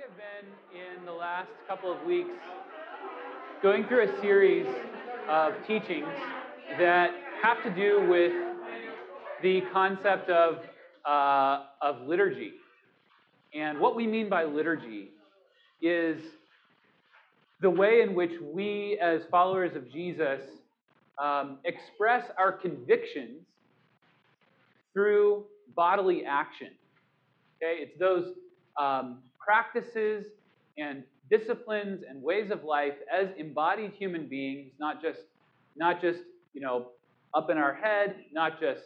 have been in the last couple of weeks going through a series of teachings that have to do with the concept of, uh, of liturgy. And what we mean by liturgy is the way in which we, as followers of Jesus, um, express our convictions through bodily action. Okay, it's those um, practices and disciplines and ways of life as embodied human beings, not just not just you know up in our head, not just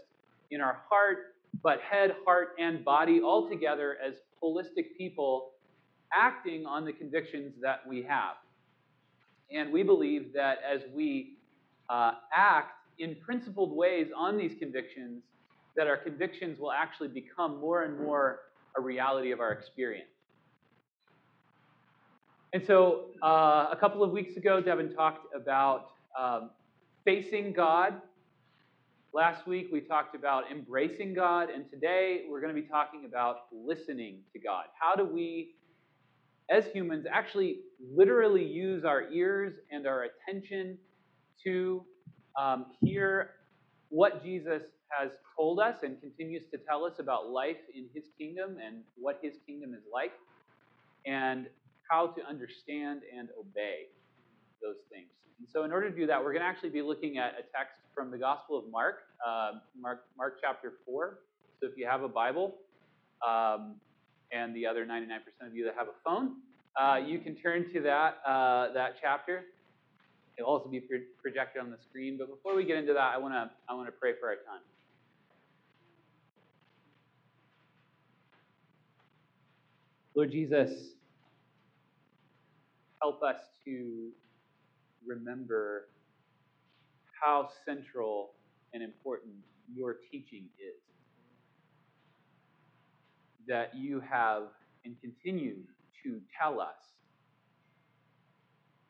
in our heart, but head, heart, and body all together as holistic people acting on the convictions that we have. And we believe that as we uh, act in principled ways on these convictions, that our convictions will actually become more and more a reality of our experience. And so uh, a couple of weeks ago, Devin talked about um, facing God. Last week, we talked about embracing God. And today, we're going to be talking about listening to God. How do we, as humans, actually literally use our ears and our attention to um, hear what Jesus has told us and continues to tell us about life in his kingdom and what his kingdom is like, and how to understand and obey those things. And so, in order to do that, we're going to actually be looking at a text from the Gospel of Mark, uh, Mark, Mark chapter 4. So, if you have a Bible, um, and the other 99% of you that have a phone, uh, you can turn to that, uh, that chapter. It'll also be projected on the screen. But before we get into that, I want to I want to pray for our time. Lord Jesus, help us to remember how central and important your teaching is. That you have and continue to tell us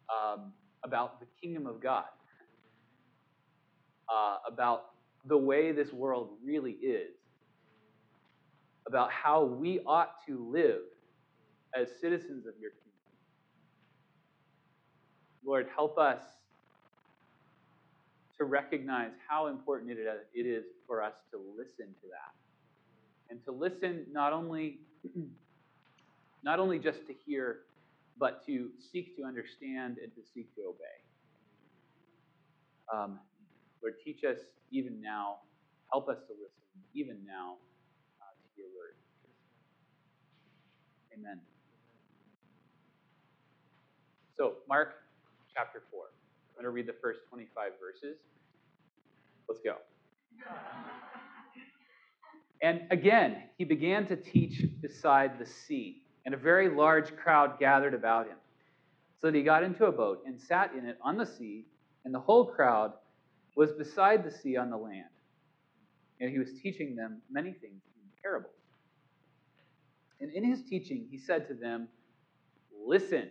um, about the kingdom of God, uh, about the way this world really is, about how we ought to live as citizens of your kingdom. Lord, help us to recognize how important it is for us to listen to that. And to listen not only not only just to hear, but to seek to understand and to seek to obey. Um, Lord, teach us even now. Help us to listen even now uh, to your word. Amen. So, Mark chapter 4. I'm going to read the first 25 verses. Let's go. And again, he began to teach beside the sea, and a very large crowd gathered about him. So that he got into a boat and sat in it on the sea, and the whole crowd was beside the sea on the land. And he was teaching them many things in parables. And in his teaching, he said to them, Listen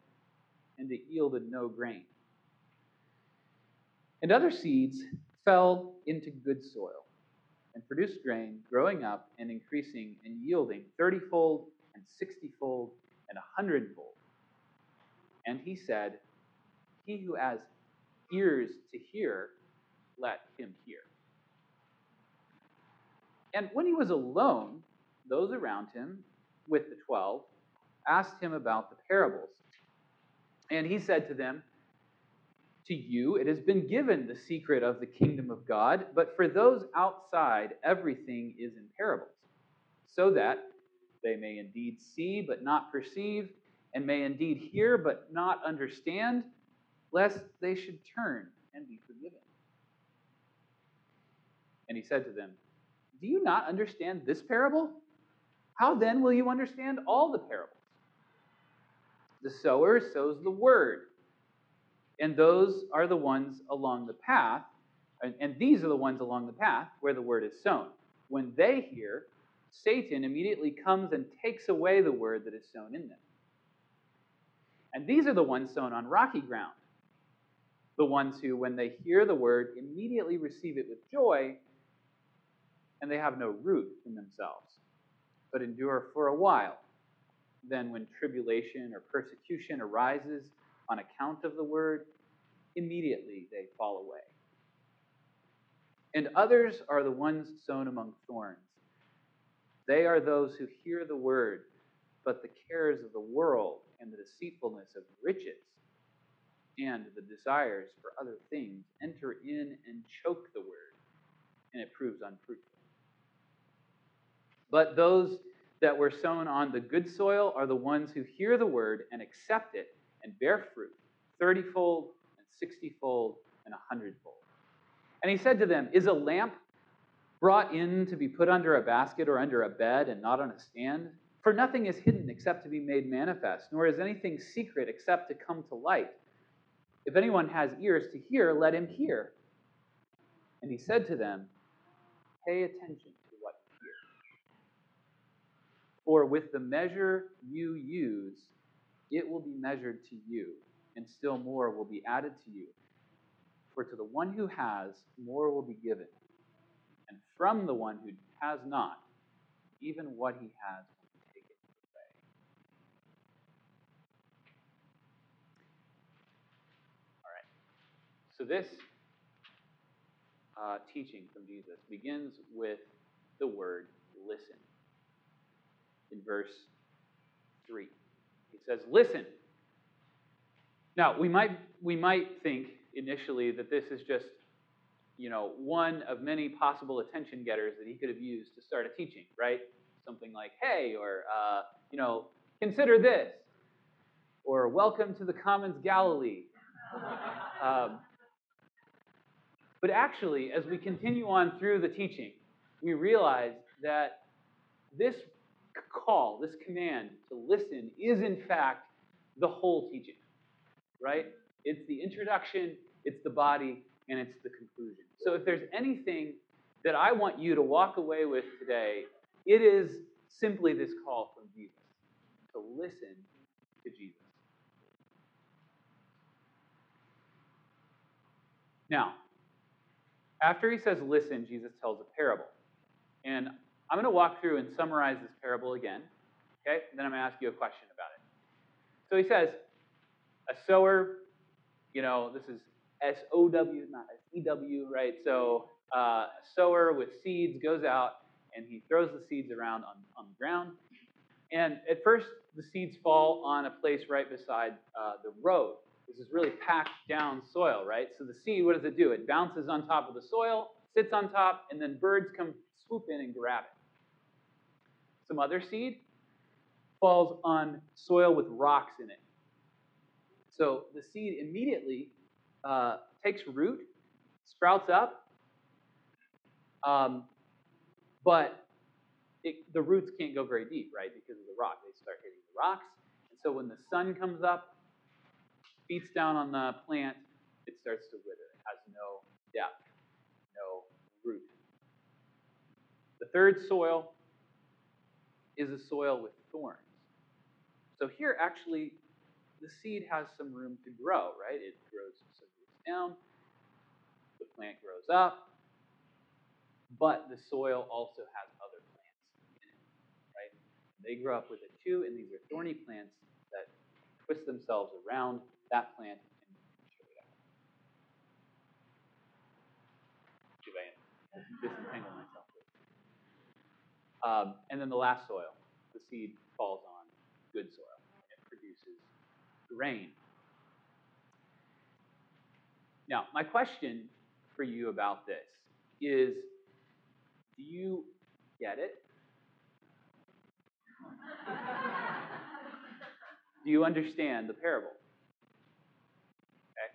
and it yielded no grain. And other seeds fell into good soil and produced grain, growing up and increasing and yielding thirtyfold and sixtyfold and a hundredfold. And he said, He who has ears to hear, let him hear. And when he was alone, those around him with the twelve asked him about the parables. And he said to them, To you it has been given the secret of the kingdom of God, but for those outside, everything is in parables, so that they may indeed see but not perceive, and may indeed hear but not understand, lest they should turn and be forgiven. And he said to them, Do you not understand this parable? How then will you understand all the parables? The sower sows the word. And those are the ones along the path, and, these are the ones along the path where the word is sown. When they hear, Satan immediately comes and takes away the word that is sown in them. And these are the ones sown on rocky ground. The ones who, when they hear the word, immediately receive it with joy, and they have no root in themselves, but endure for a while. Then, when tribulation or persecution arises on account of the word, immediately they fall away. And others are the ones sown among thorns. They are those who hear the word, but the cares of the world and the deceitfulness of riches and the desires for other things enter in and choke the word, and it proves unfruitful. But those that were sown on the good soil are the ones who hear the word and accept it and bear fruit, thirtyfold and sixtyfold and a hundredfold. And he said to them, Is a lamp brought in to be put under a basket or under a bed and not on a stand? For nothing is hidden except to be made manifest, nor is anything secret except to come to light. If anyone has ears to hear, let him hear. And he said to them, Pay attention to what you hear. For with the measure you use, it will be measured to you, and still more will be added to you. For to the one who has, more will be given, and from the one who has not, even what he has will be taken away. All right. So, this uh, teaching from Jesus begins with the word listen. In verse 3, he says, Listen. Now, we might, we might think initially that this is just you know, one of many possible attention getters that he could have used to start a teaching, right? Something like, hey, or, uh, you know, consider this, or welcome to the Commons Galilee. Um, but actually, as we continue on through the teaching, we realize that this call, this command to listen, is in fact the whole teaching, right? It's the introduction, it's the body, and it's the conclusion. So if there's anything that I want you to walk away with today, it is simply this call from Jesus to listen to Jesus. Now, after he says listen, Jesus tells a parable. And I'm going to walk through and summarize this parable again. Okay? And then I'm going to ask you a question about it. So he says, a sower, you know, this is S O W, not S E W, right? So uh, a sower with seeds goes out and he throws the seeds around on, on the ground. And at first, the seeds fall on a place right beside uh, the road. This is really packed down soil, right? So the seed, what does it do? It bounces on top of the soil, sits on top, and then birds come swoop in and grab it. Some other seed falls on soil with rocks in it. So the seed immediately uh, takes root, sprouts up, um, but it, the roots can't go very deep, right, because of the rock. They start hitting the rocks. And so when the sun comes up, beats down on the plant, it starts to wither. It has no depth, no root. The third soil is a soil with thorns. So here, actually, the seed has some room to grow, right? It grows some roots down, the plant grows up, but the soil also has other plants in it, right? They grow up with it too, and these are thorny plants that twist themselves around that plant and disentangle myself. Um, and then the last soil, the seed falls on good soil and it produces grain. Now, my question for you about this is do you get it? do you understand the parable? Okay.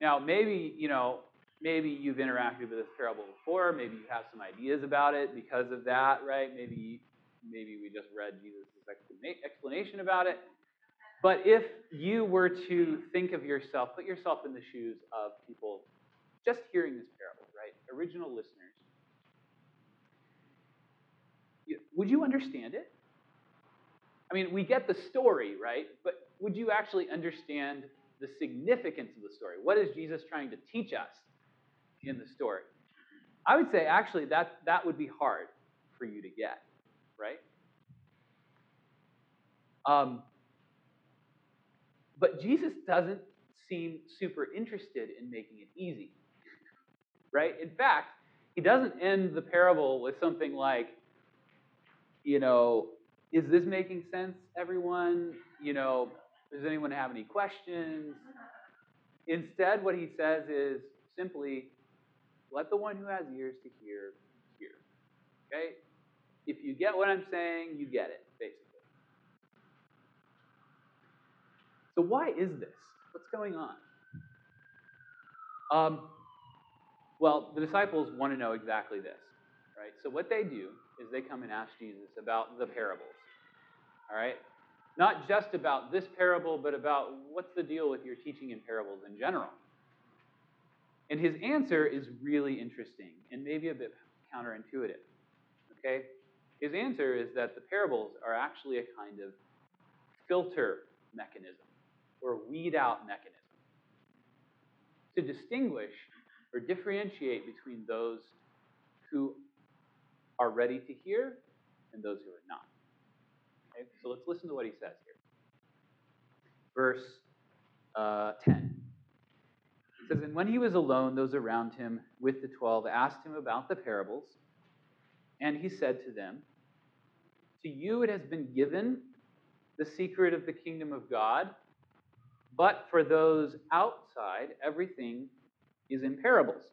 Now, maybe, you know, maybe you've interacted with this parable before. Maybe you have some ideas about it because of that, right? Maybe, maybe we just read Jesus' explanation about it. But if you were to think of yourself, put yourself in the shoes of people just hearing this parable, right? Original listeners. Would you understand it? I mean, we get the story, right? But would you actually understand the significance of the story? What is Jesus trying to teach us in the story? I would say actually that that would be hard for you to get, right? Um, but Jesus doesn't seem super interested in making it easy, right? In fact, he doesn't end the parable with something like, you know, is this making sense, everyone? You know, does anyone have any questions? Instead, what he says is simply, let the one who has ears to hear, hear. Okay? If you get what I'm saying, you get it, basically. So, why is this? What's going on? Um, well, the disciples want to know exactly this, right? So, what they do is they come and ask Jesus about the parables, all right? Not just about this parable, but about what's the deal with your teaching in parables in general. And his answer is really interesting and maybe a bit counterintuitive. Okay? His answer is that the parables are actually a kind of filter mechanism or weed out mechanism to distinguish or differentiate between those who are ready to hear and those who are not. Okay, so let's listen to what he says here. Verse uh, 10. It says, And when he was alone, those around him with the twelve asked him about the parables. And he said to them, To you it has been given the secret of the kingdom of God, but for those outside, everything is in parables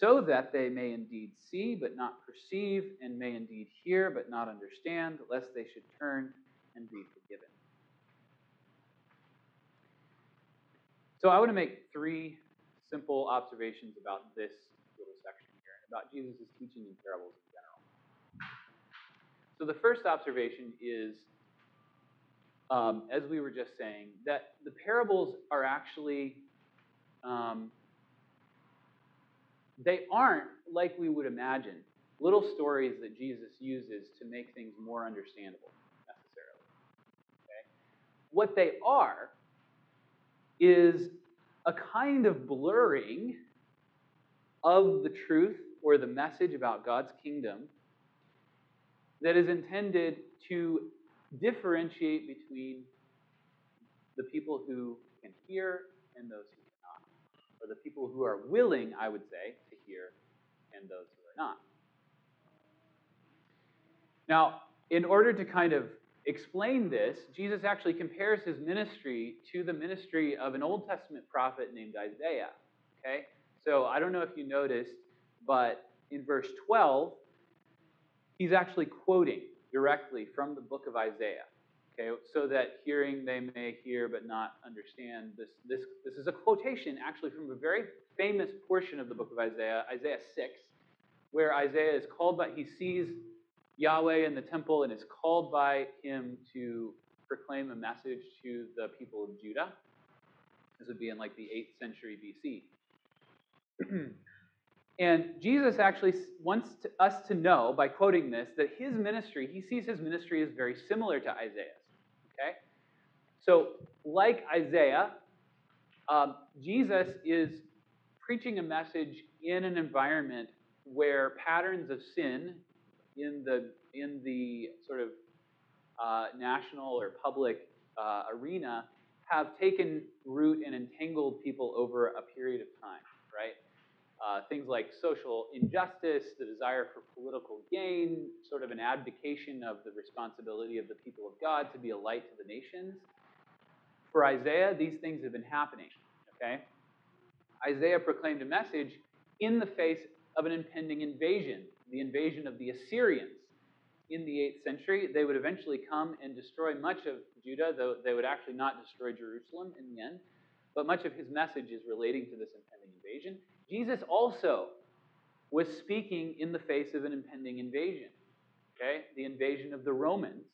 so that they may indeed see but not perceive, and may indeed hear but not understand, lest they should turn and be forgiven. So I want to make three simple observations about this little section here, and about Jesus' teaching in parables in general. So the first observation is, um, as we were just saying, that the parables are actually um, they aren't like we would imagine little stories that Jesus uses to make things more understandable necessarily. Okay? What they are is a kind of blurring of the truth or the message about God's kingdom that is intended to differentiate between the people who can hear and those who cannot, or the people who are willing, I would say, to hear and those who are not. Now, in order to kind of explain this, Jesus actually compares his ministry to the ministry of an Old Testament prophet named Isaiah. Okay? So I don't know if you noticed, but in verse 12, he's actually quoting directly from the book of Isaiah. Okay, so that hearing they may hear but not understand. This, this, this is a quotation actually from a very famous portion of the book of Isaiah, Isaiah 6, where Isaiah is called by, he sees Yahweh in the temple and is called by him to proclaim a message to the people of Judah. This would be in like the 8th century BC. and Jesus actually wants to, us to know by quoting this that his ministry, he sees his ministry as very similar to Isaiah's. Okay? So, like Isaiah, um, Jesus is preaching a message in an environment where patterns of sin in the in the sort of uh, national or public uh, arena have taken root and entangled people over a period of time, right? Uh, things like social injustice, the desire for political gain, sort of an abdication of the responsibility of the people of God to be a light to the nations. For Isaiah, these things have been happening, okay? Isaiah proclaimed a message in the face of an impending invasion, the invasion of the Assyrians. In the 8th century, they would eventually come and destroy much of Judah, though they would actually not destroy Jerusalem in the end. But much of his message is relating to this impending invasion. Jesus also was speaking in the face of an impending invasion. Okay? The invasion of the Romans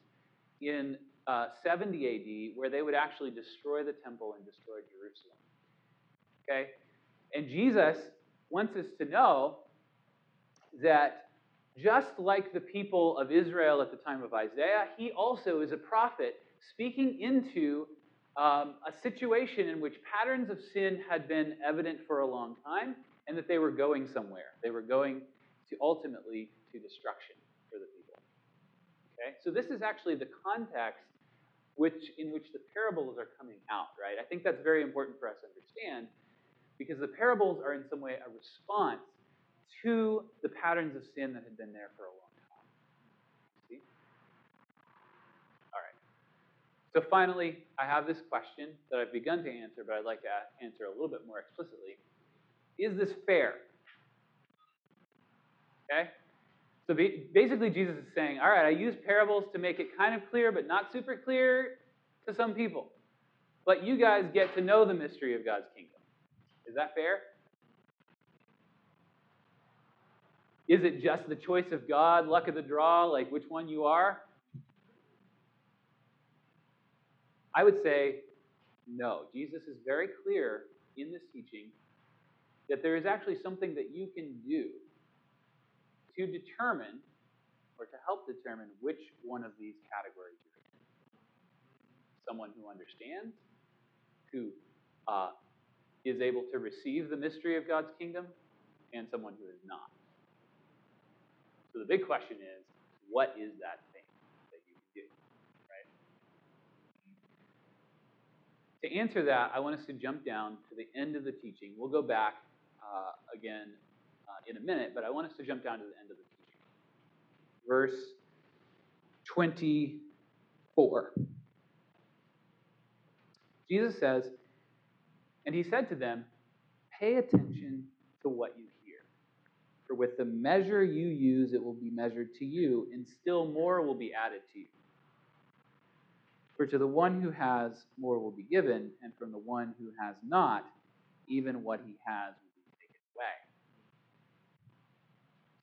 in uh, 70 AD where they would actually destroy the temple and destroy Jerusalem. Okay? And Jesus wants us to know that just like the people of Israel at the time of Isaiah, he also is a prophet speaking into um, a situation in which patterns of sin had been evident for a long time and that they were going somewhere. They were going to ultimately to destruction for the people. Okay? So this is actually the context which in which the parables are coming out, right? I think that's very important for us to understand because the parables are in some way a response to the patterns of sin that had been there for a long time. See? All right. So finally, I have this question that I've begun to answer, but I'd like to answer a little bit more explicitly. Is this fair? Okay? So basically, Jesus is saying, all right, I use parables to make it kind of clear, but not super clear to some people. But you guys get to know the mystery of God's kingdom. Is that fair? Is it just the choice of God, luck of the draw, like which one you are? I would say no. Jesus is very clear in this teaching that there is actually something that you can do to determine or to help determine which one of these categories you're in. Someone who understands, who uh, is able to receive the mystery of God's kingdom, and someone who is not. So the big question is, what is that thing that you can do? Right? To answer that, I want us to jump down to the end of the teaching. We'll go back uh, again uh, in a minute, but I want us to jump down to the end of the teaching. Verse 24. Jesus says, And he said to them, Pay attention to what you. For with the measure you use, it will be measured to you, and still more will be added to you. For to the one who has, more will be given, and from the one who has not, even what he has will be taken away.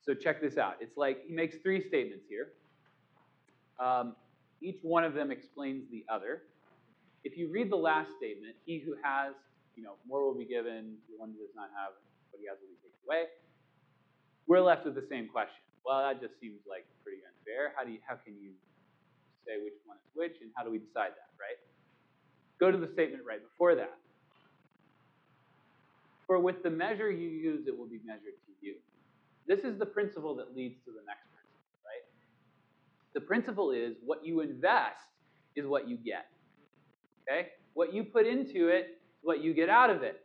So check this out. It's like he makes three statements here. Um, each one of them explains the other. If you read the last statement, he who has, you know, more will be given, the one who does not have, what he has will be taken away. We're left with the same question. Well, that just seems like pretty unfair. How do you, how can you say which one is which, and how do we decide that, right? Go to the statement right before that. For with the measure you use, it will be measured to you. This is the principle that leads to the next principle, right? The principle is what you invest is what you get. Okay? What you put into it is what you get out of it.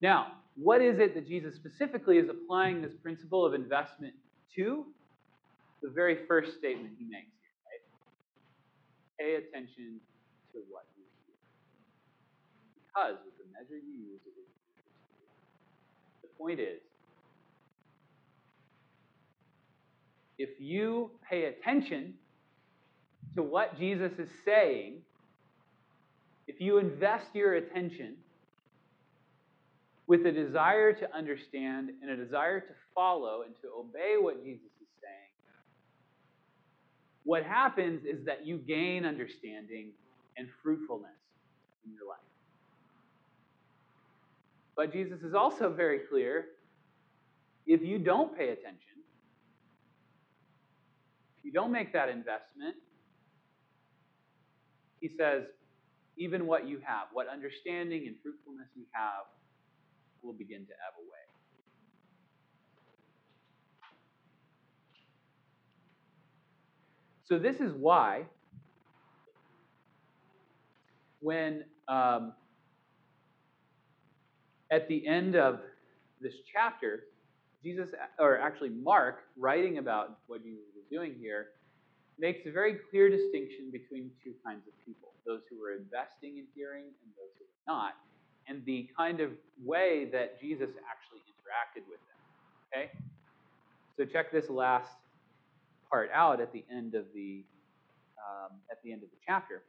Now, what is it that Jesus specifically is applying this principle of investment to? The very first statement he makes here, right? Pay attention to what you hear. because with the measure you use, it be The point is, if you pay attention to what Jesus is saying, if you invest your attention with a desire to understand and a desire to follow and to obey what Jesus is saying, what happens is that you gain understanding and fruitfulness in your life. But Jesus is also very clear if you don't pay attention, if you don't make that investment, he says, even what you have, what understanding and fruitfulness you have, will begin to ebb away. So, this is why when um, at the end of this chapter, Jesus, or actually Mark, writing about what Jesus was doing here, makes a very clear distinction between two kinds of people those who were investing in hearing and those who were not, and the kind of way that Jesus actually interacted with them. Okay? So check this last part out at the end of the um, at the end of the chapter.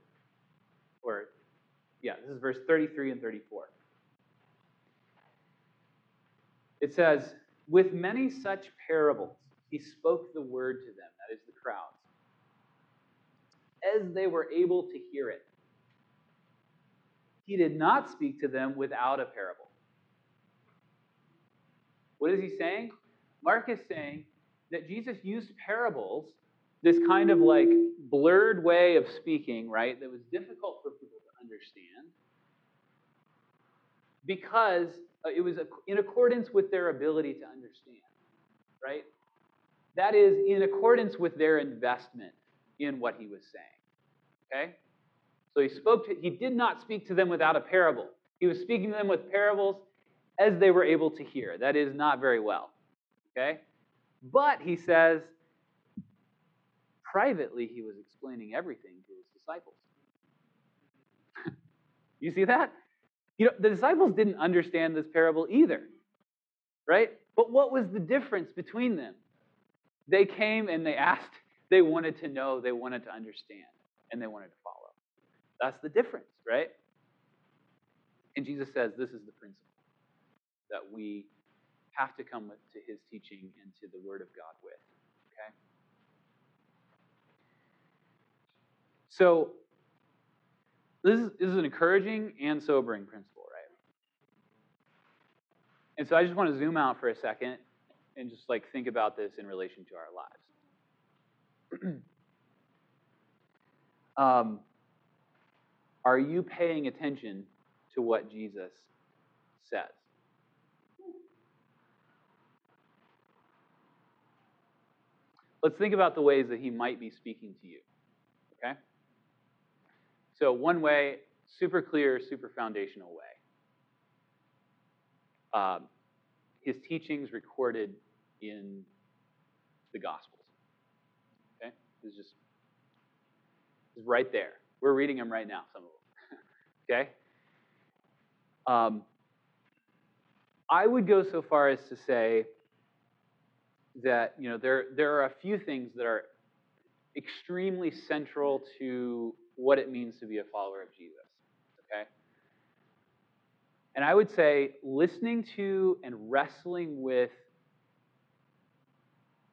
Or yeah, this is verse 33 and 34. It says, With many such parables, he spoke the word to them, that is the crowds, as they were able to hear it. He did not speak to them without a parable. What is he saying? Mark is saying that Jesus used parables, this kind of like blurred way of speaking, right, that was difficult for people to understand, because uh, it was in accordance with their ability to understand, right? That is in accordance with their investment in what he was saying. Okay? So he spoke to, he did not speak to them without a parable. He was speaking to them with parables as they were able to hear. That is not very well. Okay? But he says, privately, he was explaining everything to his disciples. you see that? You know, the disciples didn't understand this parable either, right? But what was the difference between them? They came and they asked, they wanted to know, they wanted to understand, and they wanted to follow. That's the difference, right? And Jesus says this is the principle that we have to come to his teaching and to the Word of God with. Okay? So, this is, this is an encouraging and sobering principle, right? And so I just want to zoom out for a second and just like think about this in relation to our lives. um, are you paying attention to what Jesus says? Let's think about the ways that he might be speaking to you. Okay? So, one way, super clear, super foundational way. Um, his teachings recorded in the Gospels. Okay? Is just is right there. We're reading them right now, some of them. okay? Um, I would go so far as to say that you know there there are a few things that are extremely central to what it means to be a follower of Jesus. Okay? And I would say listening to and wrestling with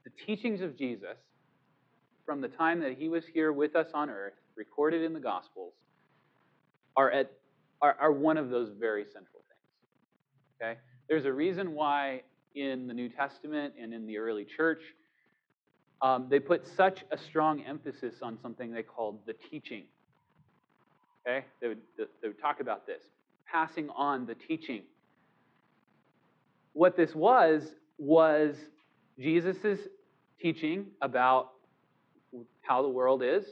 the teachings of Jesus from the time that he was here with us on earth, recorded in the Gospels, are, at, are, are one of those very central things. Okay? There's a reason why in the New Testament and in the early church, um, they put such a strong emphasis on something they called the teaching. Okay? They would, they would talk about this passing on the teaching. What this was, was Jesus' teaching about how the world is,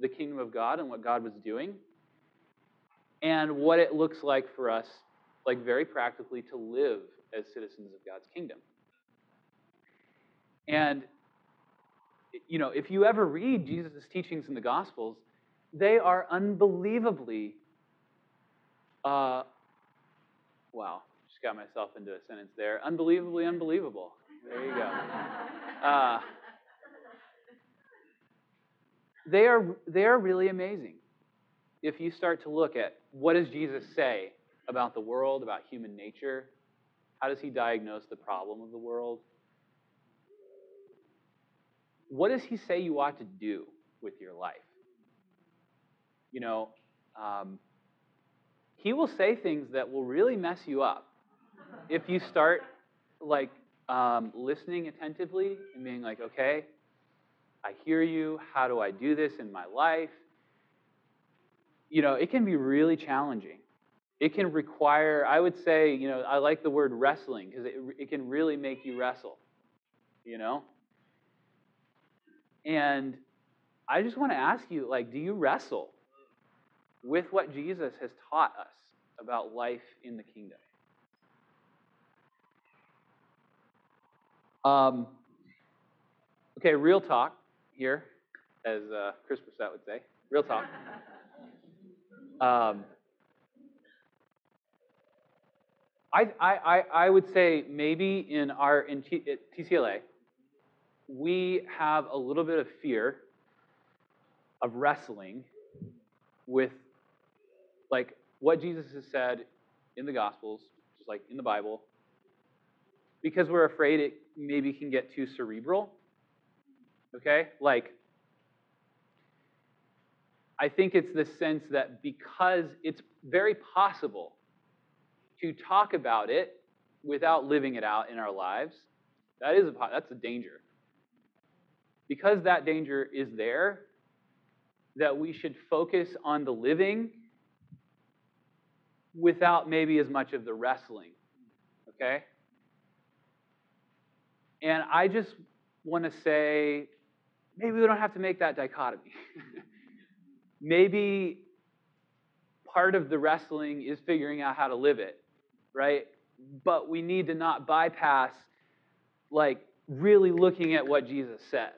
the kingdom of God, and what God was doing, and what it looks like for us, like very practically, to live as citizens of God's kingdom. And, you know, if you ever read Jesus' teachings in the Gospels, they are unbelievably, uh, wow, just got myself into a sentence there. Unbelievably unbelievable. There you go. Uh, they are, they are really amazing if you start to look at what does Jesus say about the world, about human nature, how does he diagnose the problem of the world? What does he say you ought to do with your life? You know, um, he will say things that will really mess you up if you start like um, listening attentively and being like, okay, I hear you. How do I do this in my life? You know, it can be really challenging it can require, I would say, you know, I like the word wrestling because it, it can really make you wrestle, you know? And I just want to ask you, like, do you wrestle with what Jesus has taught us about life in the kingdom? Um, okay, real talk here, as uh, Chris Brissett would say. Real talk. Um, I, I, I would say maybe in our in T, TCLA, we have a little bit of fear of wrestling with like what Jesus has said in the Gospels, just like in the Bible, because we're afraid it maybe can get too cerebral. Okay? Like, I think it's the sense that because it's very possible to talk about it without living it out in our lives, that is a, that's a danger. Because that danger is there, that we should focus on the living without maybe as much of the wrestling. Okay? And I just want to say maybe we don't have to make that dichotomy. maybe part of the wrestling is figuring out how to live it, right? But we need to not bypass, like, really looking at what Jesus says,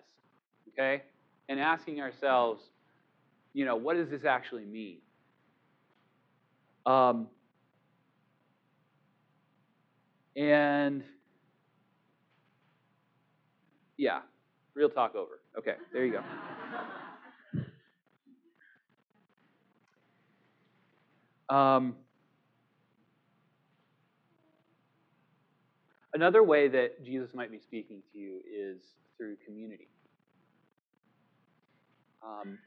okay? And asking ourselves, you know, what does this actually mean? Um, and yeah, real talk over. Okay, there you go. Um, another way that Jesus might be speaking to you is through community. Um,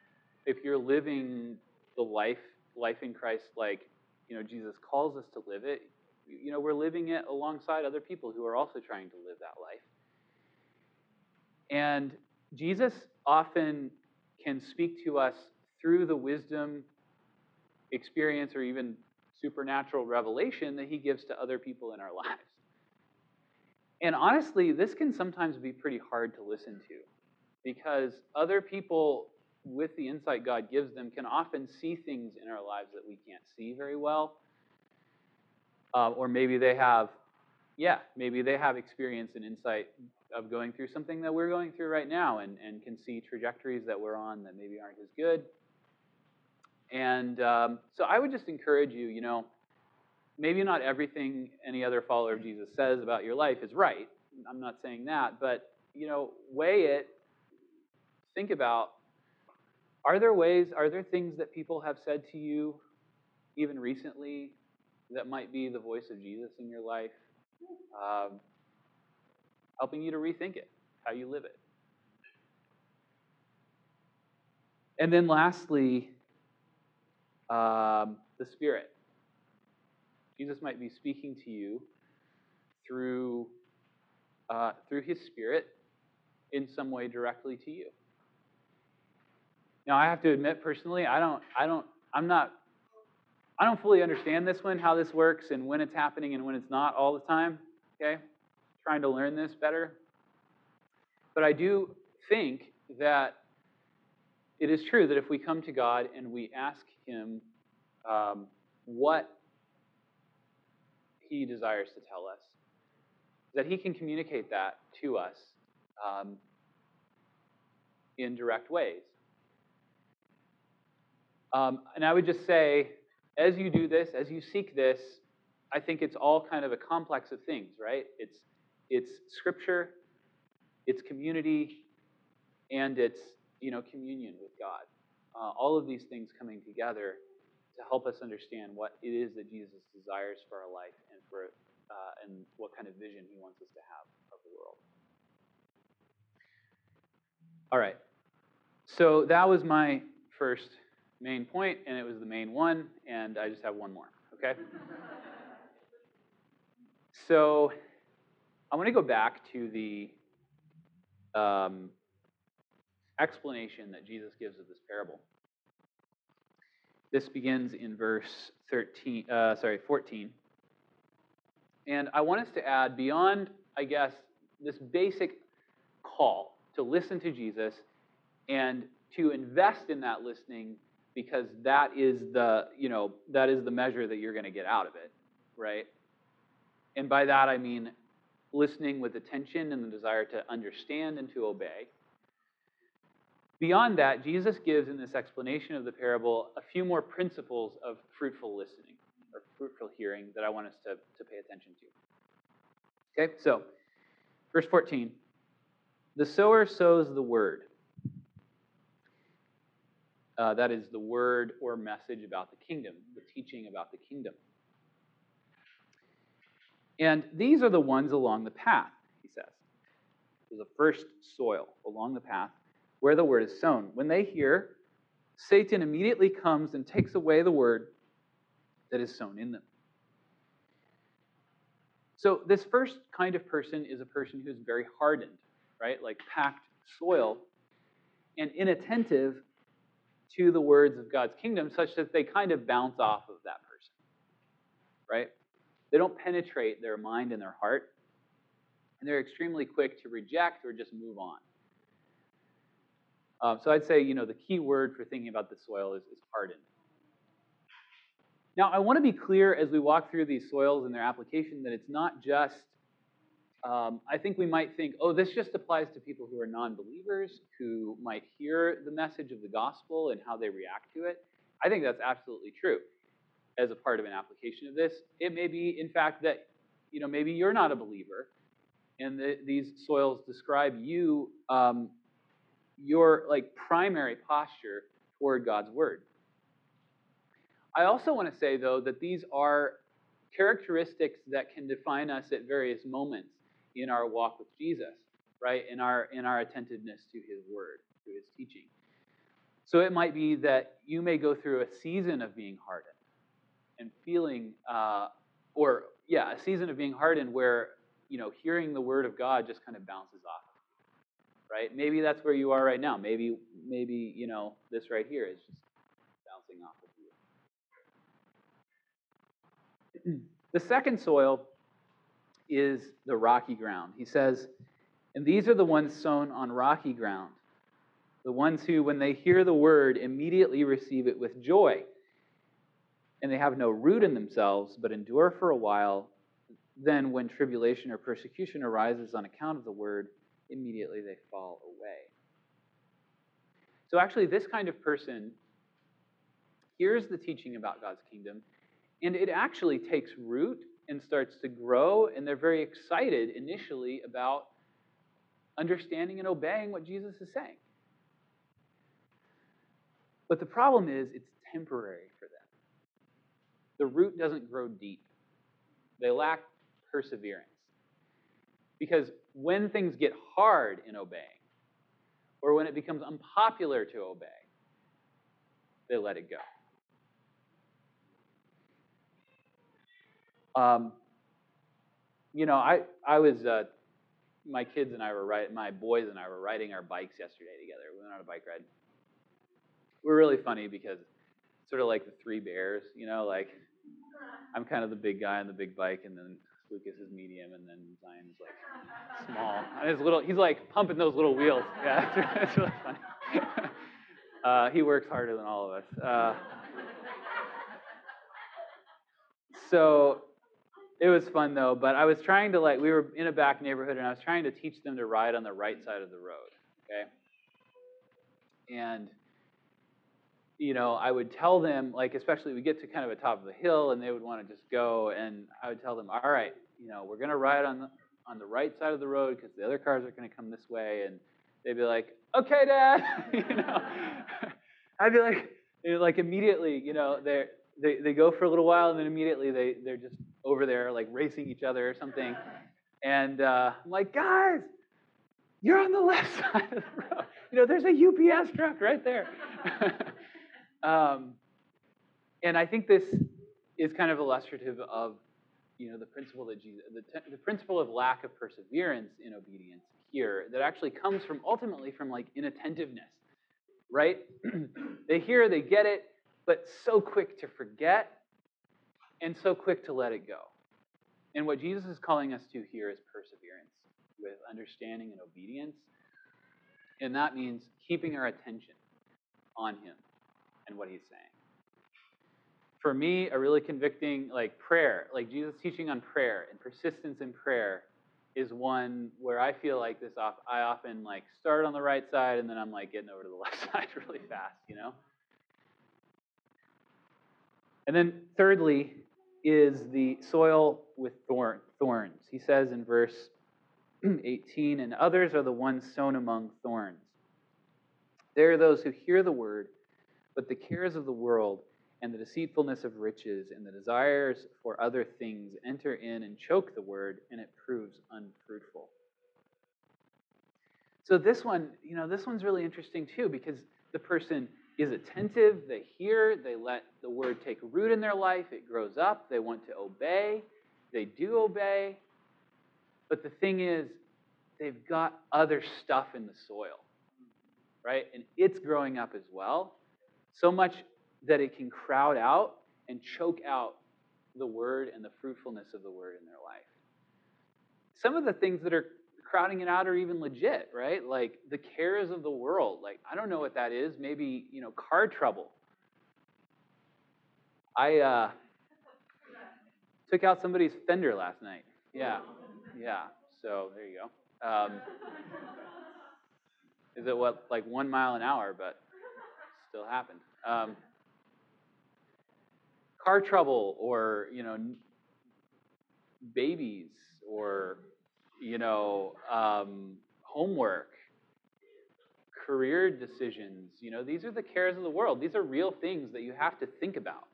if you're living the life life in Christ like you know Jesus calls us to live it, you know we're living it alongside other people who are also trying to live that life. And Jesus often can speak to us through the wisdom, experience, or even supernatural revelation that he gives to other people in our lives. And honestly, this can sometimes be pretty hard to listen to because other people with the insight God gives them, can often see things in our lives that we can't see very well. Uh, or maybe they have, yeah, maybe they have experience and insight of going through something that we're going through right now and, and can see trajectories that we're on that maybe aren't as good. And um, so I would just encourage you, you know, maybe not everything any other follower of Jesus says about your life is right. I'm not saying that, but, you know, weigh it, think about are there ways, are there things that people have said to you, even recently, that might be the voice of Jesus in your life, um, helping you to rethink it, how you live it? And then lastly, um, the Spirit. Jesus might be speaking to you through, uh, through His Spirit in some way directly to you. Now, I have to admit personally, I don't, I don't, I'm not, I don't fully understand this one, how this works, and when it's happening and when it's not all the time. Okay, trying to learn this better. But I do think that it is true that if we come to God and we ask Him um, what He desires to tell us, that He can communicate that to us um, in direct ways. Um, and I would just say, as you do this, as you seek this, I think it's all kind of a complex of things, right? It's it's scripture, it's community, and it's you know communion with God. Uh, all of these things coming together to help us understand what it is that Jesus desires for our life and for uh, and what kind of vision He wants us to have of the world. All right. So that was my first main point, and it was the main one, and I just have one more, okay? so I want to go back to the um, explanation that Jesus gives of this parable. This begins in verse 13, uh, sorry, 14. And I want us to add beyond, I guess, this basic call to listen to Jesus and to invest in that listening because that is the, you know, that is the measure that you're going to get out of it, right? And by that I mean listening with attention and the desire to understand and to obey. Beyond that, Jesus gives in this explanation of the parable a few more principles of fruitful listening or fruitful hearing that I want us to, to pay attention to. Okay, so verse 14 the sower sows the word. Uh, that is the word or message about the kingdom, the teaching about the kingdom. And these are the ones along the path, he says. The first soil along the path where the word is sown. When they hear, Satan immediately comes and takes away the word that is sown in them. So, this first kind of person is a person who's very hardened, right? Like packed soil, and inattentive to the words of God's kingdom, such that they kind of bounce off of that person, right? They don't penetrate their mind and their heart, and they're extremely quick to reject or just move on. Um, so I'd say, you know, the key word for thinking about the soil is, is hardened. Now, I want to be clear as we walk through these soils and their application that it's not just, um, I think we might think, oh, this just applies to people who are non believers, who might hear the message of the gospel and how they react to it. I think that's absolutely true as a part of an application of this. It may be, in fact, that, you know, maybe you're not a believer and the, these soils describe you, um, your like primary posture toward God's word. I also want to say, though, that these are characteristics that can define us at various moments in our walk with Jesus, right? In our in our attentiveness to His Word, to His teaching. So it might be that you may go through a season of being hardened and feeling, uh, or yeah, a season of being hardened where you know hearing the Word of God just kind of bounces off, of you. right? Maybe that's where you are right now. Maybe maybe you know this right here is just bouncing off of you. the second soil is the rocky ground. He says, and these are the ones sown on rocky ground, the ones who, when they hear the word, immediately receive it with joy. And they have no root in themselves, but endure for a while. Then, when tribulation or persecution arises on account of the word, immediately they fall away. So, actually, this kind of person hears the teaching about God's kingdom and it actually takes root and starts to grow, and they're very excited initially about understanding and obeying what Jesus is saying. But the problem is, it's temporary. The root doesn't grow deep, they lack perseverance. Because when things get hard in obeying, or when it becomes unpopular to obey, they let it go. Um, you know, I I was uh, my kids and I were riding, my boys and I were riding our bikes yesterday together. We went on a bike ride. We are really funny because sort of like the three bears, you know, like I'm kind of the big guy on the big bike, and then Lucas is medium, and then Zion's like small. And his little, he's like pumping those little wheels. Yeah, it's, it's really funny. uh, he works harder than all of us. Uh, so it was fun though, but I was trying to like we were in a back neighborhood and I was trying to teach them to ride on the right side of the road. Okay. And you know, I would tell them, like, especially we get to kind of a top of the hill and they would want to just go, and I would tell them, all right, you know, we're gonna ride on the on the right side of the road because the other cars are gonna come this way, and they'd be like, okay, Dad, you know. I'd be like, like immediately, you know, they're they, they go for a little while and then immediately they, they're just over there like racing each other or something. And uh, I'm like, guys, you're on the left side of the road. You know, there's a UPS truck right there. Um, and I think this is kind of illustrative of, you know, the principle that Jesus, the, the principle of lack of perseverance in obedience here that actually comes from ultimately from like inattentiveness, right? they hear, they get it, but so quick to forget and so quick to let it go. And what Jesus is calling us to here is perseverance with understanding and obedience. And that means keeping our attention on him and what he's saying. For me, a really convicting like prayer, like Jesus teaching on prayer and persistence in prayer is one where I feel like this off I often like start on the right side and then I'm like getting over to the left side really fast, you know? And then, thirdly, is the soil with thorn, thorns. He says in verse 18, and others are the ones sown among thorns. There are those who hear the word, but the cares of the world and the deceitfulness of riches and the desires for other things enter in and choke the word, and it proves unfruitful. So this one, you know, this one's really interesting too because the person is attentive, they hear, they let the word take root in their life, it grows up, they want to obey, they do obey. But the thing is, they've got other stuff in the soil, right? And it's growing up as well, so much that it can crowd out and choke out the word and the fruitfulness of the word in their life. Some of the things that are crowding it out are even legit, right? Like the cares of the world. Like, I don't know what that is. Maybe, you know, car trouble. I uh, took out somebody's fender last night. Yeah, yeah. So there you go. Um, is it what, like one mile an hour, but still happened. Um, car trouble or, you know, babies or you know, um, homework, career decisions. You know, these are the cares of the world. These are real things that you have to think about.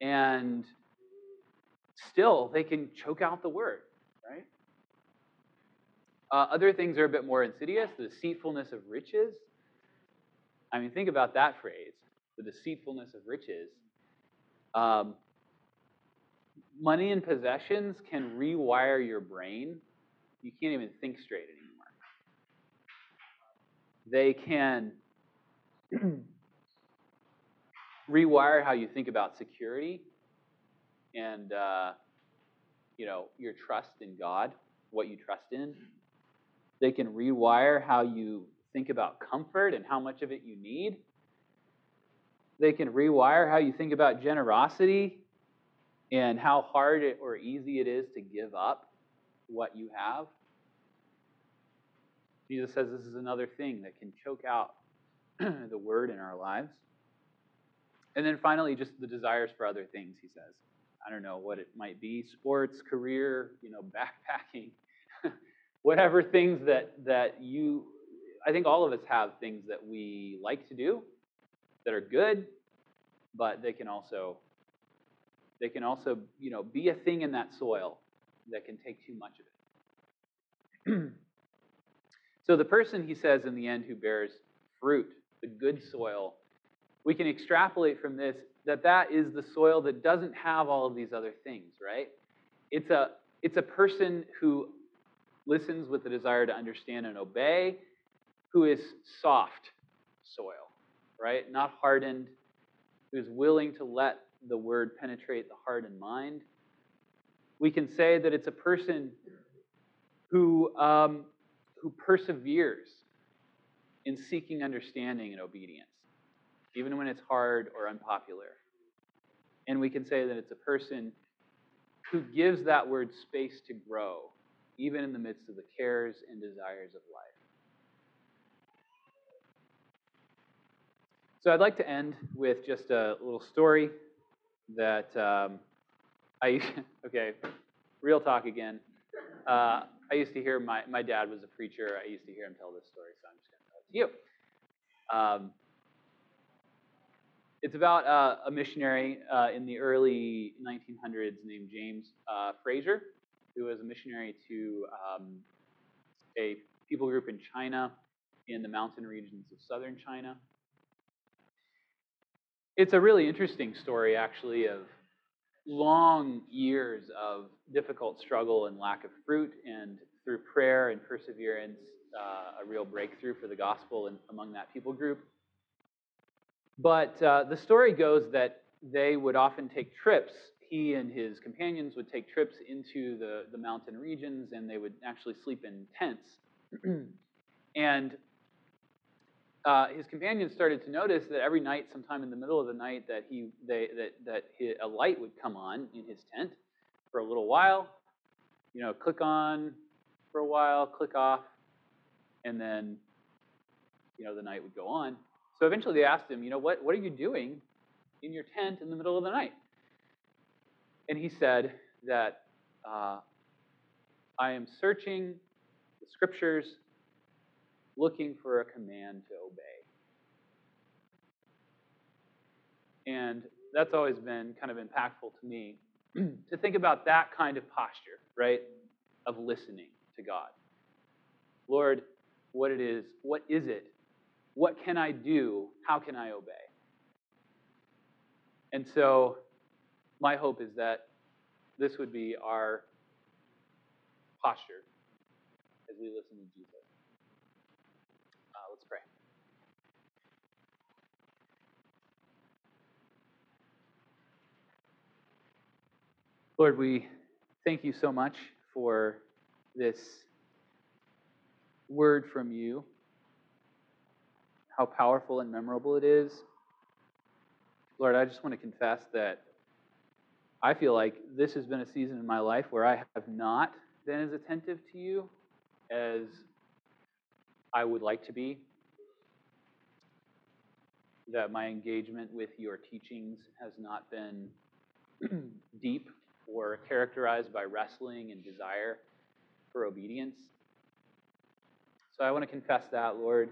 And still, they can choke out the word, right? Uh, other things are a bit more insidious the deceitfulness of riches. I mean, think about that phrase the deceitfulness of riches. Um, money and possessions can rewire your brain you can't even think straight anymore. They can rewire how you think about security and uh, you know your trust in God, what you trust in. They can rewire how you think about comfort and how much of it you need. They can rewire how you think about generosity and how hard it, or easy it is to give up what you have. Jesus says this is another thing that can choke out the word in our lives. And then finally, just the desires for other things, he says. I don't know what it might be sports, career, you know, backpacking, whatever things that, that you, I think all of us have things that we like to do that are good, but they can also, they can also, you know, be a thing in that soil that can take too much of it. so the person, he says, in the end, who bears fruit, the good soil, we can extrapolate from this that that is the soil that doesn't have all of these other things, right? It's a, it's a person who listens with the desire to understand and obey, who is soft soil, right? Not hardened, who's willing to let the word penetrate the heart and mind we can say that it's a person who, um, who perseveres in seeking understanding and obedience, even when it's hard or unpopular. And we can say that it's a person who gives that word space to grow, even in the midst of the cares and desires of life. So I'd like to end with just a little story that um, I okay, real talk again. Uh, I used to hear my my dad was a preacher. I used to hear him tell this story, so I'm just going to tell it to you. Um, it's about uh, a missionary uh, in the early 1900s named James uh, Fraser, who was a missionary to um, a people group in China in the mountain regions of southern China. It's a really interesting story, actually, of long years of difficult struggle and lack of fruit, and through prayer and perseverance, uh, a real breakthrough for the gospel in, among that people group. But uh, the story goes that they would often take trips. He and his companions would take trips into the, the mountain regions, and they would actually sleep in tents. and uh, his companions started to notice that every night, sometime in the middle of the night, that he they that that a light would come on in his tent for a little while. You know, click on for a while, click off, and then you know the night would go on. So eventually, they asked him, you know, what what are you doing in your tent in the middle of the night? And he said that uh, I am searching the scriptures looking for a command to obey. And that's always been kind of impactful to me to think about that kind of posture, right? Of listening to God. Lord, what it is, what is it what can I do? How can I obey? And so, my hope is that this would be our posture as we listen to Jesus. Uh, let's pray. Lord, we thank you so much for this word from you, how powerful and memorable it is. Lord, I just want to confess that I feel like this has been a season in my life where I have not been as attentive to you as I would like to be. That my engagement with your teachings has not been deep or characterized by wrestling and desire for obedience. So I want to confess that, Lord,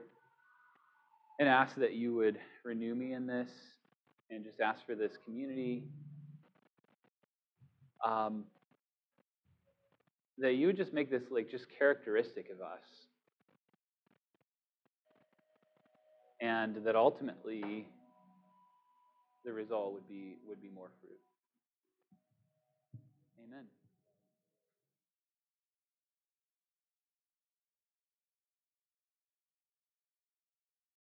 and ask that you would renew me in this and just ask for this community. Um, that you would just make this like just characteristic of us. And that ultimately the result would be would be more fruit.